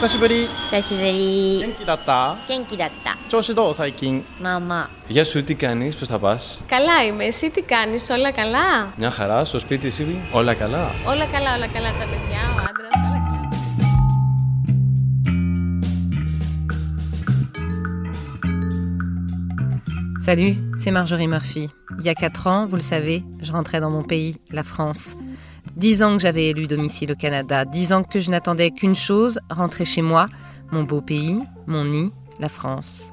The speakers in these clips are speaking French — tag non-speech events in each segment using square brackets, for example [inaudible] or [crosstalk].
久しぶり久しぶり元気だった元気だった調子どう最近まあまあ Γεια σου, τι κάνεις, πώς θα πας. Καλά είμαι. Εσύ τι κάνεις, όλα καλά. Μια χαρά, στο σπίτι εσύ, όλα καλά. Όλα καλά, όλα καλά. Τα παιδιά, ο άντρας, όλα καλά. Salut, c'est Marjorie Murphy. Il y a 4 ans, vous le savez, je rentrais dans mon pays, la France. 10 ans que j'avais élu domicile au Canada, 10 ans que je n'attendais qu'une chose, rentrer chez moi, mon beau pays, mon nid, la France.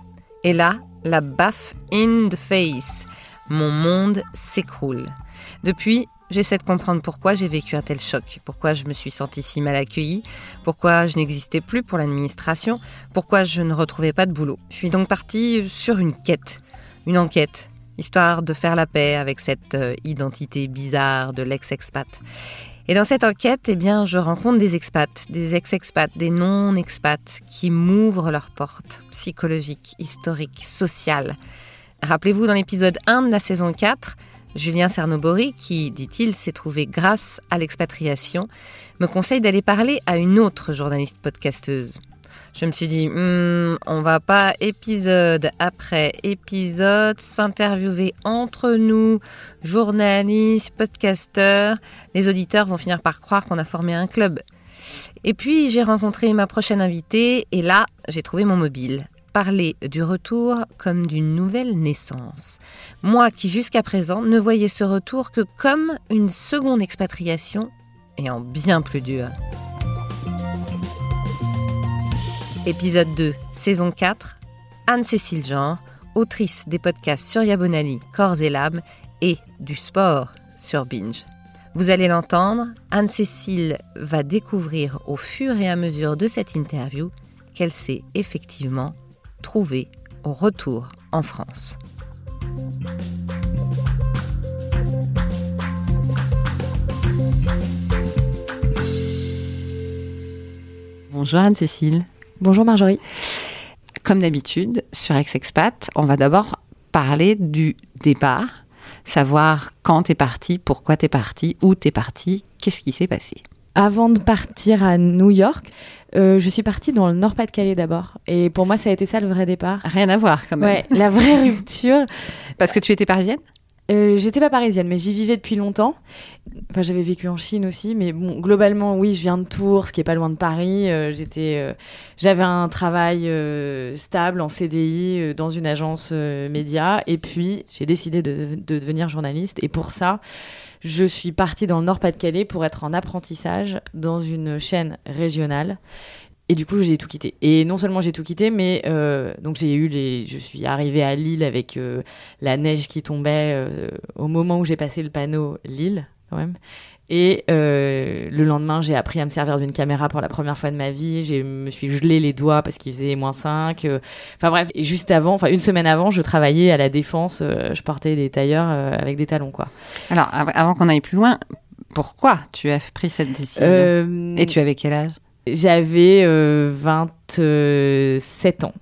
Et là, la baffe in the face. Mon monde s'écroule. Depuis, j'essaie de comprendre pourquoi j'ai vécu un tel choc, pourquoi je me suis sentie si mal accueillie, pourquoi je n'existais plus pour l'administration, pourquoi je ne retrouvais pas de boulot. Je suis donc partie sur une quête, une enquête, histoire de faire la paix avec cette euh, identité bizarre de l'ex-expat. Et dans cette enquête, eh bien, je rencontre des expats, des ex-expats, des non-expats qui m'ouvrent leurs portes psychologiques, historiques, sociales. Rappelez-vous, dans l'épisode 1 de la saison 4, Julien Cernobori, qui, dit-il, s'est trouvé grâce à l'expatriation, me conseille d'aller parler à une autre journaliste podcasteuse. Je me suis dit, hmm, on va pas épisode après épisode s'interviewer entre nous, journalistes, podcasteurs. Les auditeurs vont finir par croire qu'on a formé un club. Et puis j'ai rencontré ma prochaine invitée et là j'ai trouvé mon mobile. Parler du retour comme d'une nouvelle naissance. Moi qui jusqu'à présent ne voyais ce retour que comme une seconde expatriation et en bien plus dur. Épisode 2, saison 4, Anne-Cécile Jean, autrice des podcasts sur Yabonali, Corps et l'âme et du sport sur Binge. Vous allez l'entendre, Anne-Cécile va découvrir au fur et à mesure de cette interview qu'elle s'est effectivement trouvée au retour en France. Bonjour Anne-Cécile. Bonjour Marjorie. Comme d'habitude, sur Ex-Expat, on va d'abord parler du départ, savoir quand t'es parti, pourquoi t'es parti, où t'es parti, qu'est-ce qui s'est passé. Avant de partir à New York, euh, je suis partie dans le Nord-Pas-de-Calais d'abord. Et pour moi, ça a été ça le vrai départ. Rien à voir quand même. Ouais, la vraie rupture. Parce que tu étais parisienne? Euh, J'étais pas parisienne, mais j'y vivais depuis longtemps. Enfin, j'avais vécu en Chine aussi, mais bon, globalement, oui, je viens de Tours, ce qui est pas loin de Paris. Euh, J'étais, euh, j'avais un travail stable en CDI dans une agence média, et puis j'ai décidé de devenir journaliste. Et pour ça, je suis partie dans le Nord-Pas-de-Calais pour être en apprentissage dans une chaîne régionale. Et du coup, j'ai tout quitté. Et non seulement j'ai tout quitté, mais euh, donc j'ai eu les. Je suis arrivée à Lille avec euh, la neige qui tombait euh, au moment où j'ai passé le panneau Lille, quand même. Et le lendemain, j'ai appris à me servir d'une caméra pour la première fois de ma vie. Je me suis gelé les doigts parce qu'il faisait moins 5. euh. Enfin bref, et juste avant, enfin une semaine avant, je travaillais à la défense. je portais des tailleurs avec des talons, quoi. Alors, av- avant qu'on aille plus loin, pourquoi tu as pris cette décision? Et tu avais quel âge? J'avais euh, 27 ans.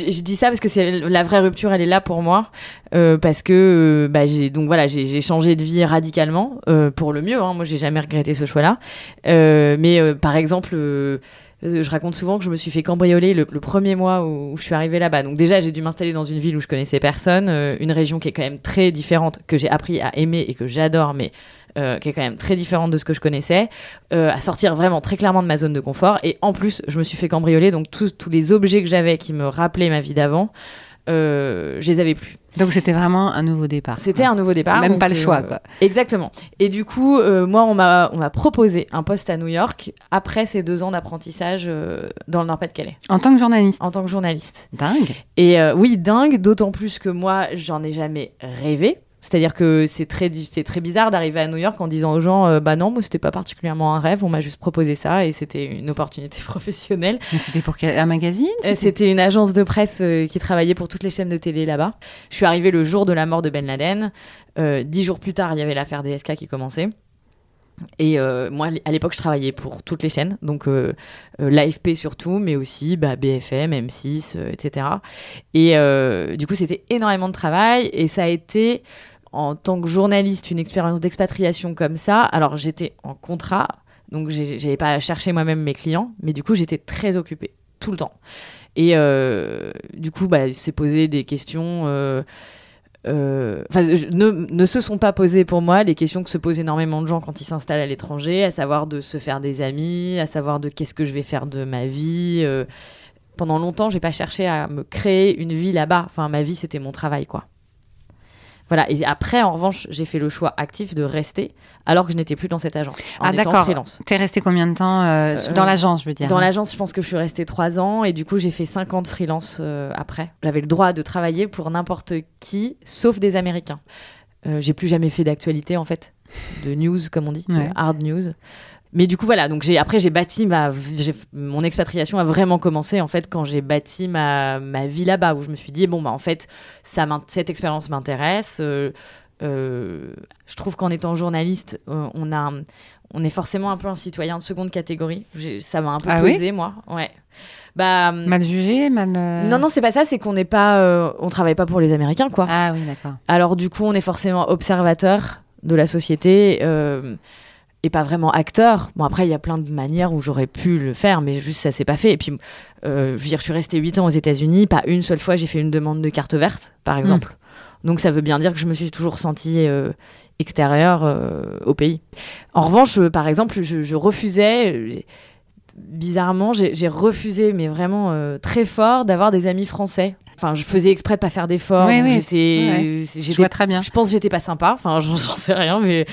Je dis ça parce que c'est la vraie rupture, elle est là pour moi, euh, parce que euh, bah, j'ai donc voilà, j'ai changé de vie radicalement euh, pour le mieux. Hein. Moi, j'ai jamais regretté ce choix-là. Euh, mais euh, par exemple. euh, euh, je raconte souvent que je me suis fait cambrioler le, premier mois où, où je suis arrivée là-bas. Donc déjà, j'ai dû m'installer dans une ville où je connaissais personne, euh, une région qui est quand même très différente, que j'ai appris à aimer et que j'adore, mais euh, qui est quand même très différente de ce que je connaissais, euh, à sortir vraiment très clairement de ma zone de confort. Et en plus, je me suis fait cambrioler, donc tous, tous les objets que j'avais qui me rappelaient ma vie d'avant, euh, je les avais plus. Donc c'était vraiment un nouveau départ. C'était un nouveau départ. Même donc, pas le euh, choix, quoi. Exactement. Et du coup, euh, moi, on m'a on m'a proposé un poste à New York après ces deux ans d'apprentissage euh, dans le Nord-Pas-de-Calais En tant que journaliste. en tant que journaliste. Dingue. Et euh, oui, dingue, d'autant plus que moi, j'en ai jamais rêvé. C'est-à-dire que c'est très, c'est très bizarre d'arriver à New York en disant aux gens euh, Bah non, moi, c'était pas particulièrement un rêve, on m'a juste proposé ça et c'était une opportunité [laughs] professionnelle. Mais c'était pour un magazine Euh, C'était? une agence de presse euh, qui travaillait pour toutes les chaînes de télé là-bas. Je suis arrivée le jour de la mort de Ben Laden. Euh, dix jours plus tard, il y avait l'affaire DSK qui commençait. Et euh, moi, à l'époque, je travaillais pour toutes les chaînes, donc euh, euh, l'AFP surtout, mais aussi bah, BFM, M6, euh, etc. Et du coup, c'était énormément de travail et ça a été, en tant que journaliste, une expérience d'expatriation comme ça. Alors, j'étais en contrat, Donc j'avais pas cherché moi-même mes clients, mais du coup j'étais très occupée tout le temps. Et euh, du coup, bah, s'est posé des questions. euh, euh, ne, ne se sont pas posées pour moi les questions que se posent énormément de gens quand ils s'installent à l'étranger, à savoir de se faire des amis, à savoir de qu'est-ce que je vais faire de ma vie. euh. pendant longtemps, j'ai pas cherché à me créer une vie là-bas. Enfin, ma vie, c'était mon travail, quoi. Voilà. Et après, en revanche, j'ai fait le choix actif de rester alors que je n'étais plus dans cette agence. En Ah d'accord. T'es resté combien de temps euh, Euh, dans l'agence, je veux dire Dans hein l'agence, je pense que je suis restée trois ans et du coup, j'ai fait 50 freelance euh, après. J'avais le droit de travailler pour n'importe qui, sauf des Américains. J'ai plus jamais fait d'actualité, en fait, de news, comme on dit, Ouais. de hard news. Mais du coup, voilà. Donc, j'ai, après, j'ai bâti ma. mon expatriation a vraiment commencé, en fait, quand j'ai bâti ma, ma vie là-bas, où je me suis dit, bon, bah, en fait, ça cette expérience m'intéresse. euh, euh, je trouve qu'en étant journaliste, euh, on a. On est forcément un peu un citoyen de seconde catégorie. Ça m'a un peu Ah oui pesé, moi. Ouais. Bah, Mal jugé, mal. euh, non, non, c'est pas ça. C'est qu'on n'est pas, euh, on travaille pas pour les Américains, quoi. Ah oui, d'accord. Alors du coup, on est forcément observateur de la société euh, et pas vraiment acteur. Bon après, il y a plein de manières où j'aurais pu le faire, mais juste ça s'est pas fait. Et puis, euh, je veux dire, je suis restée 8 ans aux États-Unis. Pas une seule fois, j'ai fait une demande de carte verte, par exemple. Donc ça veut bien dire que je me suis toujours sentie euh, extérieure euh, au pays. En revanche, euh, par exemple, je, je refusais. Bizarrement, j'ai refusé, mais vraiment très fort, d'avoir des amis français. Enfin, je faisais exprès de pas faire d'efforts. Oui, donc oui, j'étais, ouais. j'étais Je vois très bien. je pense que j'étais pas sympa, enfin [laughs] j'en sais rien, mais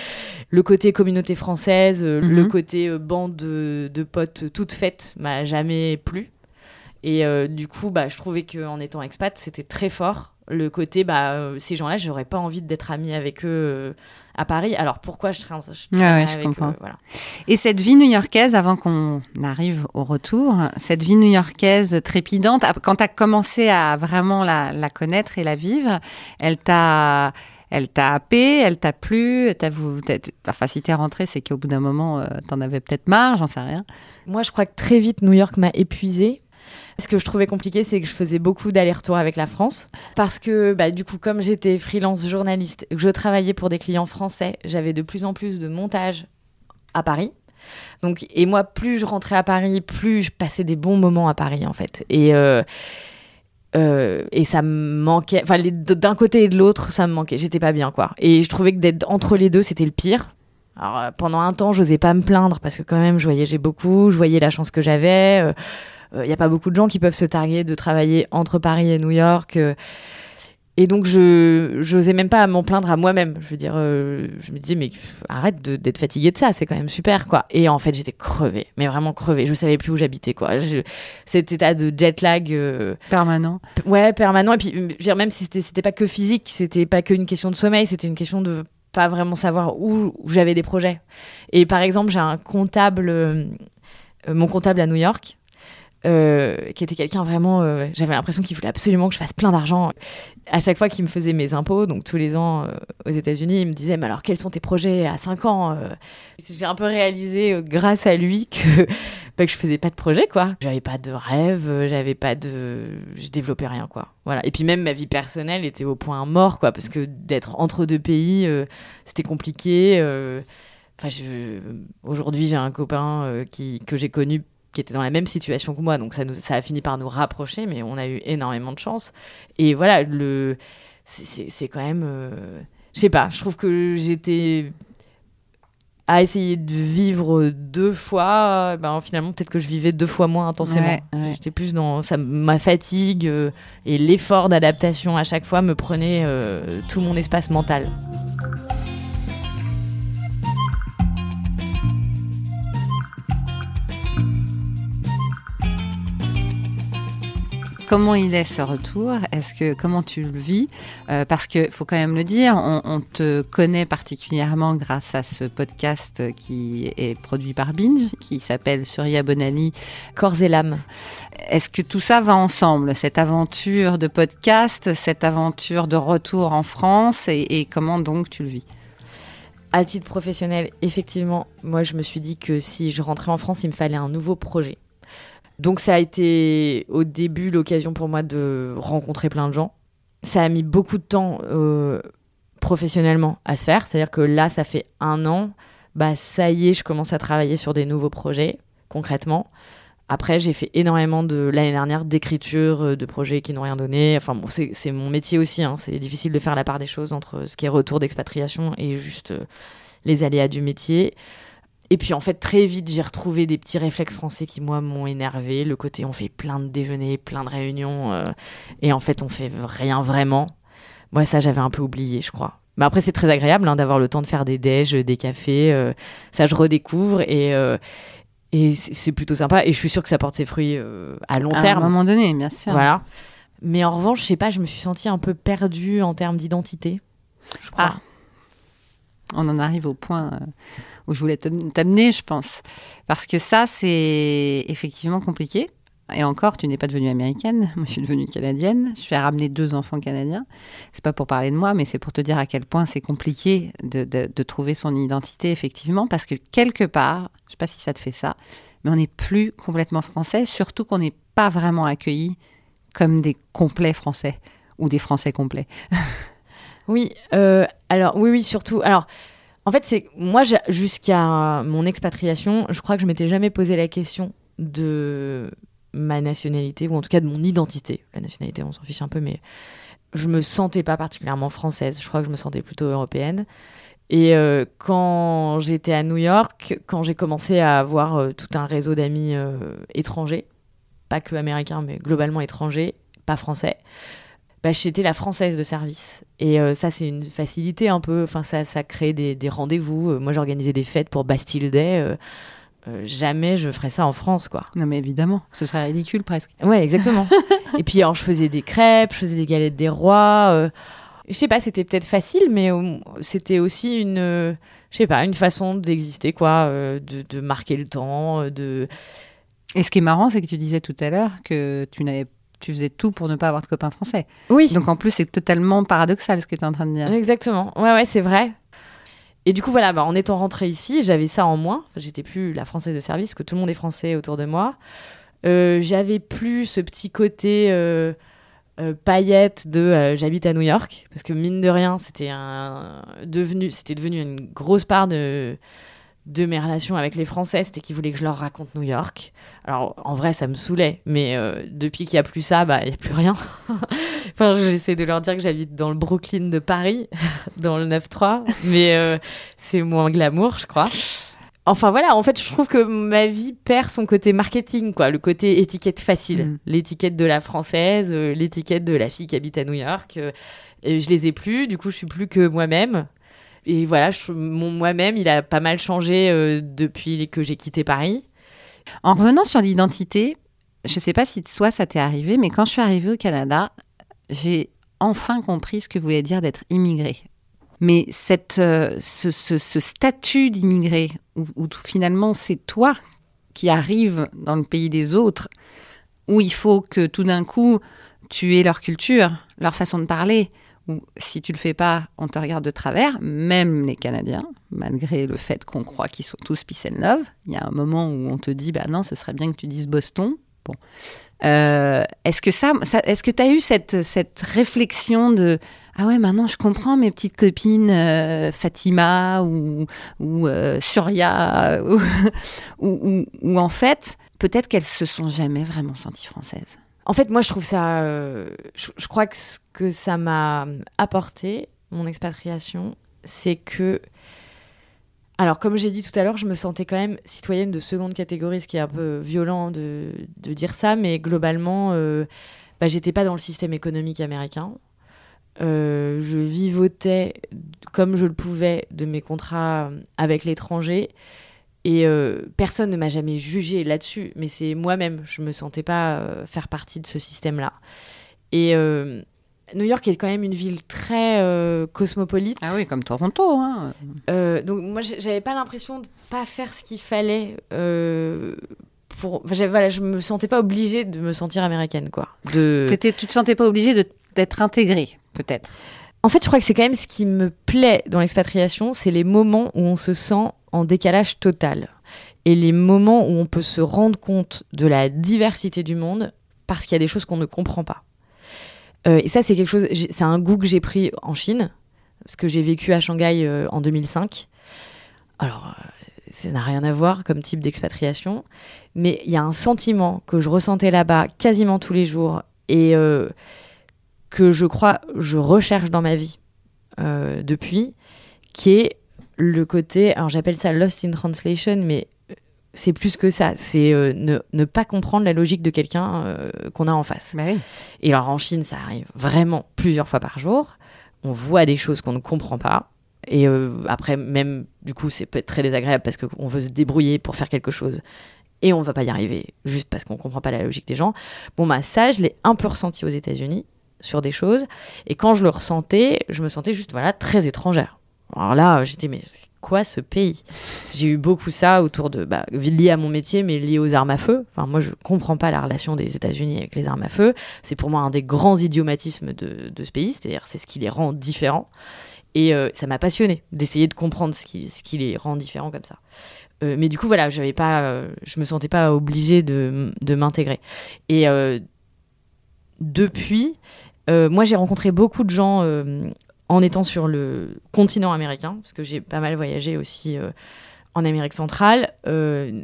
le côté communauté française, euh, Mhm. le côté euh, bande de, de potes toutes faites m'a jamais plu. Et euh, du coup, bah, je trouvais qu'en étant expat, c'était très fort. Le côté, bah, ces gens-là, j'aurais pas envie d'être amie avec eux à Paris. Alors pourquoi je traîne, je traîne Ouais, ouais, je avec comprends. eux voilà. Et cette vie new-yorkaise, avant qu'on arrive au retour, cette vie new-yorkaise trépidante, ap- quand tu as commencé à vraiment la, la connaître et la vivre, elle t'a. Elle t'a happé, elle t'a plu, t'as vou- t'as- enfin si t'es rentré, c'est qu'au bout d'un moment, euh, t'en avais peut-être marre, j'en sais rien. Moi, je crois que très vite, New York m'a épuisée. Ce que je trouvais compliqué, c'est que je faisais beaucoup d'allers-retours avec la France. Parce que, bah, du coup, comme j'étais freelance journaliste, que je travaillais pour des clients français, j'avais de plus en plus de montage à Paris. Donc, et moi, plus je rentrais à Paris, plus je passais des bons moments à Paris, en fait. Et, euh, euh, et ça me manquait. Enfin, d'un côté et de l'autre, ça me manquait. J'étais pas bien, quoi. Et je trouvais que d'être entre les deux, c'était le pire. Alors, euh, pendant un temps, j'osais pas me plaindre parce que quand même, je voyageais beaucoup, je voyais la chance que j'avais. Il n'y a pas beaucoup de gens qui peuvent se targuer de travailler entre Paris et New York. euh. et donc, je j'osais même pas m'en plaindre à moi-même. Je veux dire, euh, je me disais, mais arrête d'être fatigué de ça, c'est quand même super, quoi. Et en fait, j'étais crevée, mais vraiment crevée. Je savais plus où j'habitais, quoi. Je- cet état de jet lag. euh, Permanent. Ouais, permanent. Et puis, je veux dire, même si c'était, pas que physique, c'était pas qu'une question de sommeil, c'était une question de pas vraiment savoir où, où j'avais des projets. Et par exemple, j'ai un comptable, euh, euh, mon comptable à New York, euh, qui était quelqu'un vraiment. euh, j'avais l'impression qu'il voulait absolument que je fasse plein d'argent. À chaque fois qu'il me faisait mes impôts, donc tous les ans euh, aux États-Unis, il me disait Mais alors, quels sont tes projets à 5 ans J'ai un peu réalisé, grâce à lui, que, [laughs] bah, que je faisais pas de projet, quoi. J'avais pas de rêve, j'avais pas de. Je développais rien, quoi. Voilà. Et puis même ma vie personnelle était au point mort, quoi, parce que d'être entre deux pays, c'était compliqué. Enfin, aujourd'hui, j'ai un copain qui, que j'ai connu qui était dans la même situation que moi, donc ça, nous, ça a fini par nous rapprocher, mais on a eu énormément de chance. Et voilà, le, c'est- quand même, euh, je sais pas, je trouve que j'étais à essayer de vivre deux fois, ben finalement peut-être que je vivais deux fois moins intensément. Ouais, ouais. J'étais plus dans ça, ma fatigue euh, et l'effort d'adaptation à chaque fois me prenait euh, tout mon espace mental. Comment il est ce retour? Est-ce que comment tu le vis? Euh, Parce que faut quand même le dire, on, on te connaît particulièrement grâce à ce podcast qui est produit par Binge, qui s'appelle Surya Bonali. Corps et l'âme. Est-ce que tout ça va ensemble, cette aventure de podcast, cette aventure de retour en France, et, et comment donc tu le vis? À titre professionnel, effectivement, moi je me suis dit que si je rentrais en France, il me fallait un nouveau projet. Donc ça a été au début l'occasion pour moi de rencontrer plein de gens. Ça a mis beaucoup de temps euh, professionnellement à se faire. C'est-à-dire que là, ça fait un an. bah ça y est, je commence à travailler sur des nouveaux projets concrètement. Après, j'ai fait énormément de l'année dernière d'écriture, euh, de projets qui n'ont rien donné. Enfin bon, c'est mon métier aussi. hein. C'est difficile de faire la part des choses entre ce qui est retour d'expatriation et juste euh, les aléas du métier. Et puis en fait, très vite, j'ai retrouvé des petits réflexes français qui, moi, m'ont énervé. Le côté, on fait plein de déjeuners, plein de réunions, euh, et en fait, on fait rien vraiment. Moi, ça, j'avais un peu oublié, je crois. Mais après, c'est très agréable hein, d'avoir le temps de faire des déj, des cafés. euh, ça, je redécouvre et, euh, et c'est plutôt sympa. Et je suis sûre que ça porte ses fruits euh, à long À un terme. moment donné, bien sûr. Voilà. Mais en revanche, je sais pas, je me suis sentie un peu perdue en termes d'identité. Je crois. Ah. On en arrive au point euh, où je voulais t'amener, je pense. Parce que ça, c'est effectivement compliqué. Et encore, tu n'es pas devenue américaine. Moi, je suis devenue canadienne. Je vais ramener deux enfants canadiens. C'est pas pour parler de moi, mais c'est pour te dire à quel point c'est compliqué de trouver son identité, effectivement. Parce que quelque part, je sais pas si ça te fait ça, mais on n'est plus complètement français. Surtout qu'on n'est pas vraiment accueillis comme des complets français ou des français complets. [laughs] Oui, euh, alors oui, oui, surtout. Alors, en fait, c'est moi jusqu'à mon expatriation, je crois que je m'étais jamais posé la question de ma nationalité ou en tout cas de mon identité. La nationalité, on s'en fiche un peu, mais je me sentais pas particulièrement française. Je crois que je me sentais plutôt européenne. Et euh, quand j'étais à New York, quand j'ai commencé à avoir euh, tout un réseau d'amis étrangers, pas que américains, mais globalement étrangers, pas français, bah, j'étais la française de service. Et euh, ça, c'est une facilité un peu. Enfin, ça, ça crée des, des rendez-vous. Euh, moi, j'organisais des fêtes pour Bastille Day. euh, jamais je ferais ça en France, quoi. Non, mais évidemment, ce serait ridicule presque. Ouais, exactement. [laughs] et puis, alors, je faisais des crêpes, je faisais des galettes des rois. euh, je sais pas, c'était peut-être facile, mais euh, c'était aussi une, je sais pas, une façon d'exister, quoi, de, de marquer le temps, de. Et ce qui est marrant, c'est que tu disais tout à l'heure que tu n'avais tu faisais tout pour ne pas avoir de copains français. Oui. Donc en plus, c'est totalement paradoxal ce que tu es en train de dire. Exactement. Ouais, ouais, c'est vrai. Et du coup, voilà, bah, en étant rentrée ici, j'avais ça en moins. J'étais plus la française de service, parce que tout le monde est français autour de moi. Euh, j'avais plus ce petit côté euh, euh, paillette de j'habite à New York, parce que mine de rien, c'était un devenu, c'était devenu une grosse part de de mes relations avec les Français, c'était qu'ils voulaient que je leur raconte New York. Alors, en vrai, ça me saoulait, mais euh, depuis qu'il n'y a plus ça, bah, il n'y a plus rien. [laughs] enfin, j'essaie de leur dire que j'habite dans le Brooklyn de Paris, [laughs] dans le 9-3, mais euh, c'est moins glamour, je crois. Enfin voilà, en fait, je trouve que ma vie perd son côté marketing, quoi, le côté étiquette facile, Mm. l'étiquette de la française, euh, l'étiquette de la fille qui habite à New York. euh, et je les ai plus, du coup, je suis plus que moi-même. Et voilà, moi-même, il a pas mal changé euh, depuis que j'ai quitté Paris. En revenant sur l'identité, je ne sais pas si toi ça t'est arrivé, mais quand je suis arrivée au Canada, j'ai enfin compris ce que voulait dire d'être immigré. Mais cette, euh, ce, ce- ce statut d'immigré, où, où finalement c'est toi qui arrives dans le pays des autres, où il faut que tout d'un coup tu aies leur culture, leur façon de parler, si tu le fais pas, on te regarde de travers, même les Canadiens, malgré le fait qu'on croit qu'ils sont tous peace love. Il y a un moment où on te dit, bah non, ce serait bien que tu dises Boston. Bon. Euh, est-ce que ça, est-ce que tu as eu cette, cette réflexion de ah ouais maintenant je comprends mes petites copines euh, Fatima ou ou euh, Surya [laughs] ou, ou- ou en fait peut-être qu'elles se sont jamais vraiment senties françaises. En fait, moi, je trouve ça. euh, je, crois que ce que ça m'a apporté, mon expatriation, c'est que. Alors, comme j'ai dit tout à l'heure, je me sentais quand même citoyenne de seconde catégorie, ce qui est un peu violent de, de dire ça, mais globalement, euh, bah, j'étais pas dans le système économique américain. Euh, je vivotais comme je le pouvais de mes contrats avec l'étranger. Et euh, personne ne m'a jamais jugé là-dessus, mais c'est moi-même. Je me sentais pas euh, faire partie de ce système-là. Et euh, New York est quand même une ville très euh, cosmopolite. Ah oui comme Toronto. Hein. Donc moi, j'avais pas l'impression de pas faire ce qu'il fallait. pour, enfin, voilà, je me sentais pas obligée de me sentir américaine, quoi. De... Tu te sentais pas obligée d'être intégrée peut-être. En fait, je crois que c'est quand même ce qui me plaît dans l'expatriation, c'est les moments où on se sent en décalage total. Et les moments où on peut se rendre compte de la diversité du monde parce qu'il y a des choses qu'on ne comprend pas. Euh, et ça, c'est quelque chose, c'est un goût que j'ai pris en Chine, parce que j'ai vécu à Shanghai euh, en 2005. Alors, euh, ça n'a rien à voir comme type d'expatriation, mais il y a un sentiment que je ressentais là-bas quasiment tous les jours et que je crois je recherche dans ma vie depuis, qui est le côté, alors j'appelle ça lost in translation, mais euh, c'est plus que ça, c'est euh, ne, ne pas comprendre la logique de quelqu'un euh, qu'on a en face. Oui. Et alors en Chine, ça arrive vraiment plusieurs fois par jour. On voit des choses qu'on ne comprend pas. Et euh, après, même, du coup, c'est très désagréable parce qu'on veut se débrouiller pour faire quelque chose. Et on va pas y arriver juste parce qu'on comprend pas la logique des gens. Bon, bah, ça, je l'ai un peu ressenti aux États-Unis sur des choses. Et quand je le ressentais, je me sentais juste, voilà, très étrangère. Alors là, j'étais, mais quoi ce pays? J'ai eu beaucoup ça autour de, bah, lié à mon métier, mais lié aux armes à feu. Enfin, moi, je comprends pas la relation des États-Unis avec les armes à feu. C'est pour moi un des grands idiomatismes de, ce pays, c'est-à-dire c'est ce qui les rend différents. Et euh, ça m'a passionné d'essayer de comprendre ce qui, les rend différents comme ça. Euh, mais du coup, voilà, j'avais pas, euh, je me sentais pas obligée de, m'intégrer. Et depuis, moi, j'ai rencontré beaucoup de gens en étant sur le continent américain, parce que j'ai pas mal voyagé aussi euh, en Amérique centrale. Euh,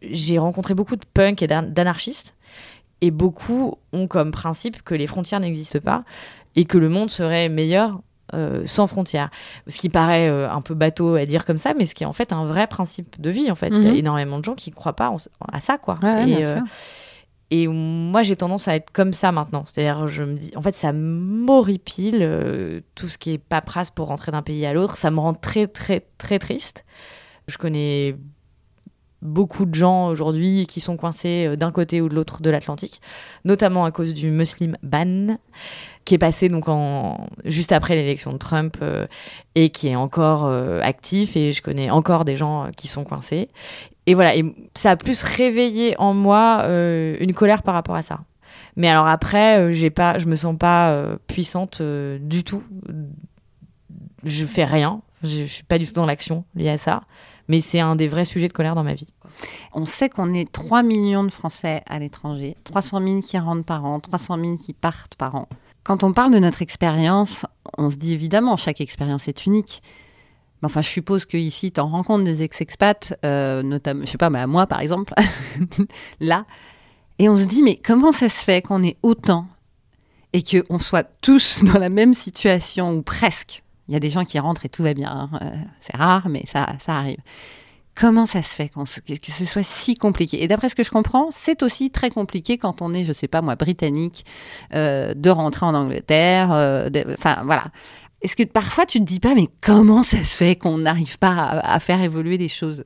j'ai rencontré beaucoup de punks et d'an- d'anarchistes, et beaucoup ont comme principe que les frontières n'existent pas et que le monde serait meilleur euh, sans frontières. Ce qui paraît euh, un peu bateau à dire comme ça, mais ce qui est en fait un vrai principe de vie. En fait, il y a Mhm. énormément de gens qui croient pas en- à ça, quoi. Ouais, ouais, et, bien euh, sûr. Et moi, j'ai tendance à être comme ça maintenant. C'est-à-dire, je me dis, en fait, ça m'horripile euh, tout ce qui est paperasse pour rentrer d'un pays à l'autre. Ça me rend très, très, très triste. Je connais beaucoup de gens aujourd'hui qui sont coincés euh, d'un côté ou de l'autre de l'Atlantique, notamment à cause du Muslim ban qui est passé donc juste après l'élection de Trump euh, et qui est encore euh, actif et je connais encore des gens qui sont coincés et voilà ça a plus réveillé en moi euh, une colère par rapport à ça. Mais alors après euh, j'ai pas je me sens pas euh, puissante du tout. Je fais rien. Je, je suis pas du tout dans l'action liée à ça. Mais c'est un des vrais sujets de colère dans ma vie. On sait qu'on est 3 millions de Français à l'étranger, 300 000 qui rentrent par an, 300 000 qui partent par an. Quand on parle de notre expérience, on se dit évidemment, chaque expérience est unique. Enfin, je suppose que ici, tu en rencontres des ex-expats, euh, notamment, je sais pas, à moi par exemple, [laughs] là. Et on se dit, mais comment ça se fait qu'on ait autant et qu'on soit tous [laughs] dans la même situation, ou presque? Il y a des gens qui rentrent et tout va bien. hein. Euh, c'est rare, mais ça, ça arrive. Comment ça se fait se- que ce soit si compliqué? Et d'après ce que je comprends, c'est aussi très compliqué quand on est, je sais pas moi, britannique, euh, de rentrer en Angleterre. Enfin, voilà. Est-ce que parfois tu te dis pas, mais comment ça se fait qu'on n'arrive pas à, à faire évoluer les choses?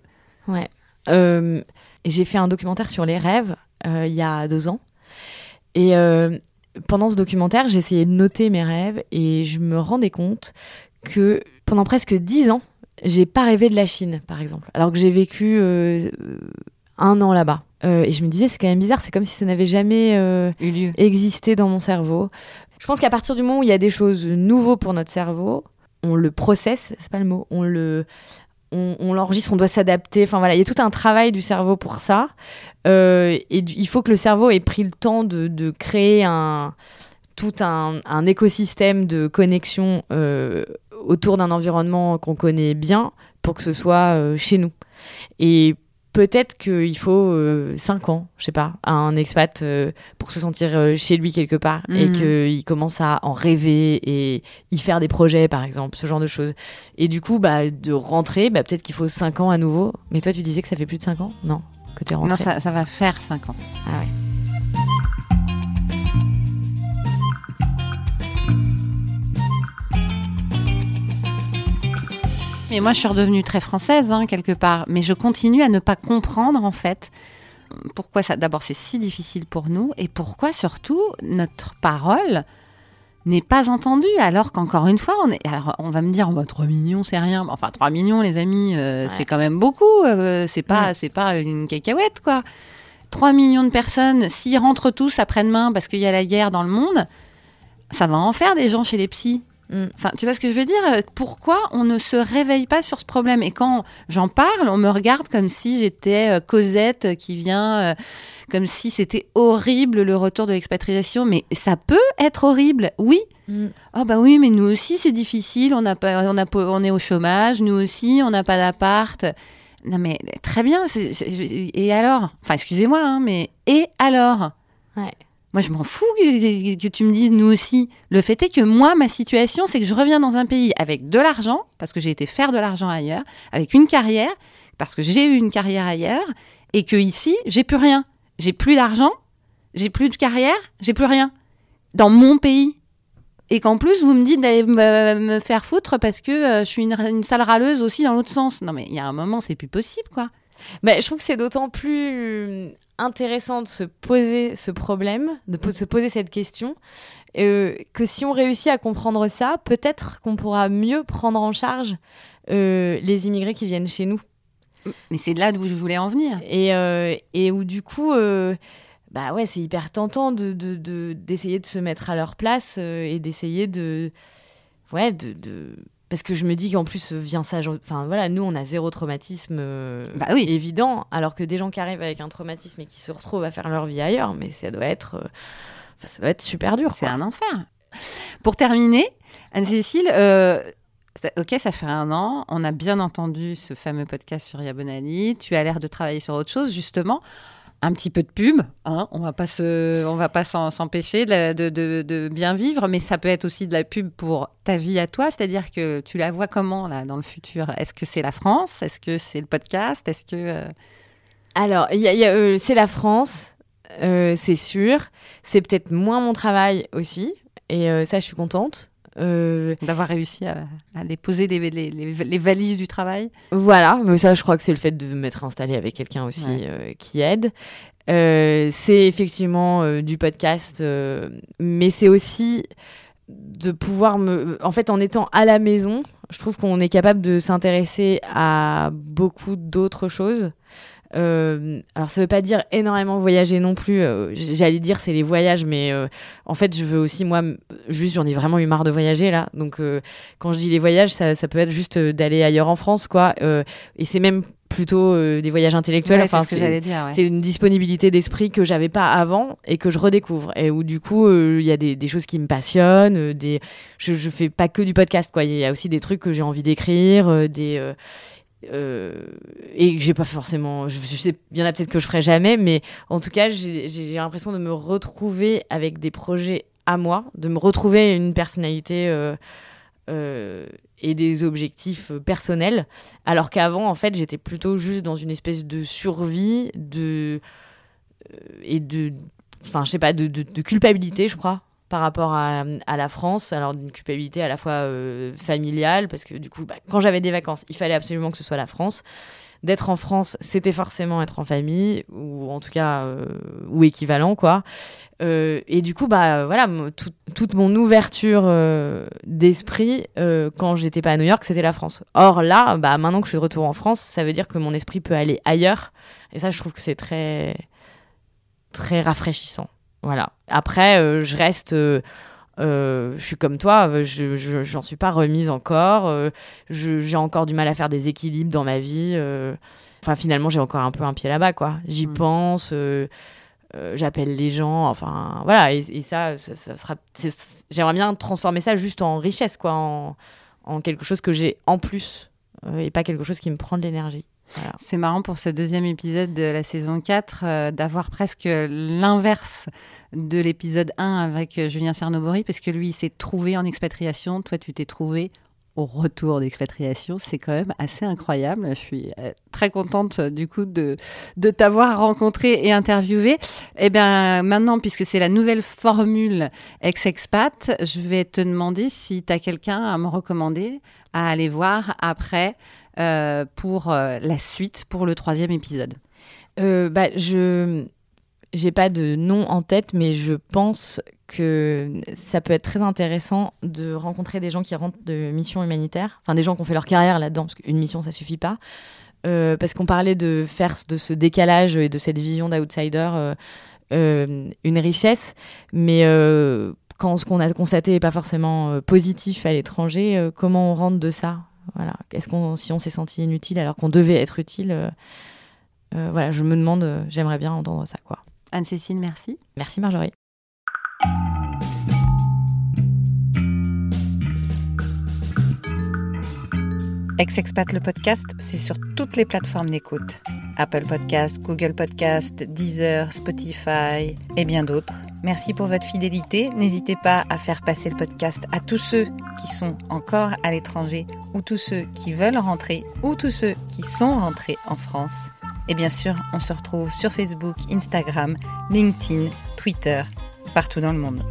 Ouais. Euh, j'ai fait un documentaire sur les rêves euh, il y a deux ans. Et euh, pendant ce documentaire, essayé de noter mes rêves et je me rendais compte que pendant presque dix ans, j'ai pas rêvé de la Chine, par exemple, alors que j'ai vécu un an là-bas. Euh, et je me disais, c'est quand même bizarre, c'est comme si ça n'avait jamais euh, Eu lieu. existé dans mon cerveau. Je pense qu'à partir du moment où il y a des choses nouveaux pour notre cerveau, on le processe, c'est pas le mot, on le, on, l'enregistre, on doit s'adapter. Enfin voilà, il y a tout un travail du cerveau pour ça. Euh, et il faut que le cerveau ait pris le temps de, créer un tout un, un écosystème de connexion euh, autour d'un environnement qu'on connaît bien pour que ce soit euh, chez nous. Et peut-être qu'il faut 5 ans, je sais pas, à un expat euh, pour se sentir euh, chez lui quelque part et Mhm. qu'il commence à en rêver et y faire des projets, par exemple, ce genre de choses. Et du coup, bah, de rentrer, bah, peut-être qu'il faut 5 ans à nouveau. Mais toi, tu disais que ça fait plus de 5 ans? Non, que t'es rentré. Non, ça, ça va faire 5 ans. Ah ouais. Mais moi, je suis redevenue très française, hein, quelque part. Mais je continue à ne pas comprendre, en fait, pourquoi ça. D'abord, c'est si difficile pour nous, et pourquoi surtout notre parole n'est pas entendue, alors qu'encore une fois, on est. Alors, on va me dire, oh, bah, 3 millions, c'est rien. Enfin, 3 millions, les amis, euh, Ouais. c'est quand même beaucoup. euh, c'est pas, c'est pas une cacahuète, quoi. 3 millions de personnes, s'ils rentrent tous après-demain parce qu'il y a la guerre dans le monde, ça va en faire des gens chez les psys. Mm. Enfin, tu vois ce que je veux dire? Pourquoi on ne se réveille pas sur ce problème? Et quand j'en parle, on me regarde comme si j'étais euh, Cosette qui vient, euh, comme si c'était horrible le retour de l'expatriation. Mais ça peut être horrible, oui. Mm. Oh bah oui, mais nous aussi c'est difficile. On n'a pas, on a, on est au chômage. Nous aussi, on n'a pas d'appart. Non mais très bien. Et alors? Enfin, excusez-moi, hein, mais et alors? Ouais. Moi, je m'en fous que, tu me dises nous aussi. Le fait est que moi, ma situation, c'est que je reviens dans un pays avec de l'argent, parce que j'ai été faire de l'argent ailleurs, avec une carrière, parce que j'ai eu une carrière ailleurs, et que ici, j'ai plus rien. J'ai plus d'argent, j'ai plus de carrière, j'ai plus rien. Dans mon pays. Et qu'en plus, vous me dites d'aller me, faire foutre parce que euh, je suis une, une sale râleuse aussi dans l'autre sens. Non, mais il y a un moment, c'est plus possible, quoi. Bah, je trouve que c'est d'autant plus intéressant de se poser ce problème, de po- se poser cette question, euh, que si on réussit à comprendre ça, peut-être qu'on pourra mieux prendre en charge euh, les immigrés qui viennent chez nous. Mais c'est là d'où je voulais en venir. Et, euh, et où du coup, euh, bah ouais, c'est hyper tentant de, de- de- d'essayer de, se mettre à leur place et d'essayer de. Ouais, de. Parce que je me dis qu'en plus, euh, vient ça. Enfin voilà, nous, on a zéro traumatisme euh, Bah oui. évident, alors que des gens qui arrivent avec un traumatisme et qui se retrouvent à faire leur vie ailleurs, mais ça doit être. euh, ça doit être super dur. C'est un enfer. Pour terminer, Anne-Cécile, euh, ok, ça fait un an. On a bien entendu ce fameux podcast sur Yabonali. Tu as l'air de travailler sur autre chose, justement. Un petit peu de pub, hein, on va pas se, on va pas s'empêcher de, de- bien vivre, mais ça peut être aussi de la pub pour ta vie à toi, c'est-à-dire que tu la vois comment là dans le futur? Est-ce que c'est la France? Est-ce que c'est le podcast? Est-ce que euh, Alors, euh, c'est la France, euh, c'est sûr. C'est peut-être moins mon travail aussi, et euh, ça, je suis contente. Euh, d'avoir réussi à, à les poser les, les- les- les valises du travail Voilà, mais ça, je crois que c'est le fait de m'être installée avec quelqu'un aussi Ouais. euh, qui aide. Euh, c'est effectivement du podcast, mais c'est aussi de pouvoir me. En fait, en étant à la maison, je trouve qu'on est capable de s'intéresser à beaucoup d'autres choses. Euh, alors, ça veut pas dire énormément voyager non plus. euh, J'allais dire c'est les voyages, mais euh, en fait, je veux aussi, moi, juste, j'en ai vraiment eu marre de voyager là. Donc, quand je dis les voyages, ça, ça peut être juste d'aller ailleurs en France, quoi. Et c'est même plutôt des voyages intellectuels. Ouais, enfin, c'est ce ouais. une disponibilité d'esprit que j'avais pas avant et que je redécouvre et où du coup euh, il y a des, des choses qui me passionnent euh, des je, je fais pas que du podcast quoi il y a aussi des trucs que j'ai envie d'écrire euh, des euh, et que j'ai pas forcément je, je sais il y en a peut-être que je ferai jamais mais en tout cas j'ai l'impression de me retrouver avec des projets à moi de me retrouver une personnalité euh, euh, et des objectifs personnels. Alors qu'avant en fait j'étais plutôt juste dans une espèce de survie de et de enfin je sais pas de culpabilité je crois par rapport à, la France alors d'une culpabilité à la fois euh, familiale parce que du coup bah, quand j'avais des vacances il fallait absolument que ce soit la France d'être en France c'était forcément être en famille ou en tout cas euh, ou équivalent quoi euh, et du coup, bah voilà, tout- toute mon ouverture d'esprit quand j'étais pas à New York, c'était la France. Or là, bah maintenant que je suis de retour en France, ça veut dire que mon esprit peut aller ailleurs. Et ça, je trouve que c'est très très rafraîchissant. Voilà. Après, euh, je reste. euh, euh, je suis comme toi, je je- j'en suis pas remise encore. euh, je- j'ai encore du mal à faire des équilibres dans ma vie. euh. Enfin, finalement, j'ai encore un peu un pied là-bas, quoi. J'y Mm. pense. j'appelle les gens, enfin voilà, et, et ça, ça, ça sera. c'est- J'aimerais bien transformer ça juste en richesse, quoi, en, en quelque chose que j'ai en plus et pas quelque chose qui me prend de l'énergie. C'est marrant pour ce deuxième épisode de la saison 4 euh, d'avoir presque l'inverse de l'épisode 1 avec euh, Julien Cernobori, parce que lui, il s'est trouvé en expatriation, toi, tu t'es trouvé au retour d'expatriation. C'est quand même assez incroyable. Je suis euh, très contente, du coup, de, de t'avoir rencontré et interviewé. Eh bien, maintenant, puisque c'est la nouvelle formule ex-expat, je vais te demander si tu as quelqu'un à me recommander à aller voir après euh, pour euh, la suite, pour le troisième épisode. Euh, bah, je j'ai pas de nom en tête, mais je pense que ça peut être très intéressant de rencontrer des gens qui rentrent de missions humanitaires, enfin des gens qui ont fait leur carrière là-dedans, parce qu'une mission ça suffit pas. Parce qu'on parlait de faire de ce décalage et de cette vision d'outsider une richesse, mais quand ce qu'on a constaté n'est pas forcément positif à l'étranger, comment on rentre de ça? Voilà. Est-ce qu'on, si on s'est senti inutile alors qu'on devait être utile euh, euh, Voilà, je me demande, euh, j'aimerais bien entendre ça, quoi. Anne-Cécile, merci. Merci Marjorie. Ex-Expat le podcast, c'est sur toutes les plateformes d'écoute. Apple Podcast, Google Podcast, Deezer, Spotify et bien d'autres. Merci pour votre fidélité. N'hésitez pas à faire passer le podcast à tous ceux qui sont encore à l'étranger ou tous ceux qui veulent rentrer ou tous ceux qui sont rentrés en France. Et bien sûr, on se retrouve sur Facebook, Instagram, LinkedIn, Twitter, partout dans le monde.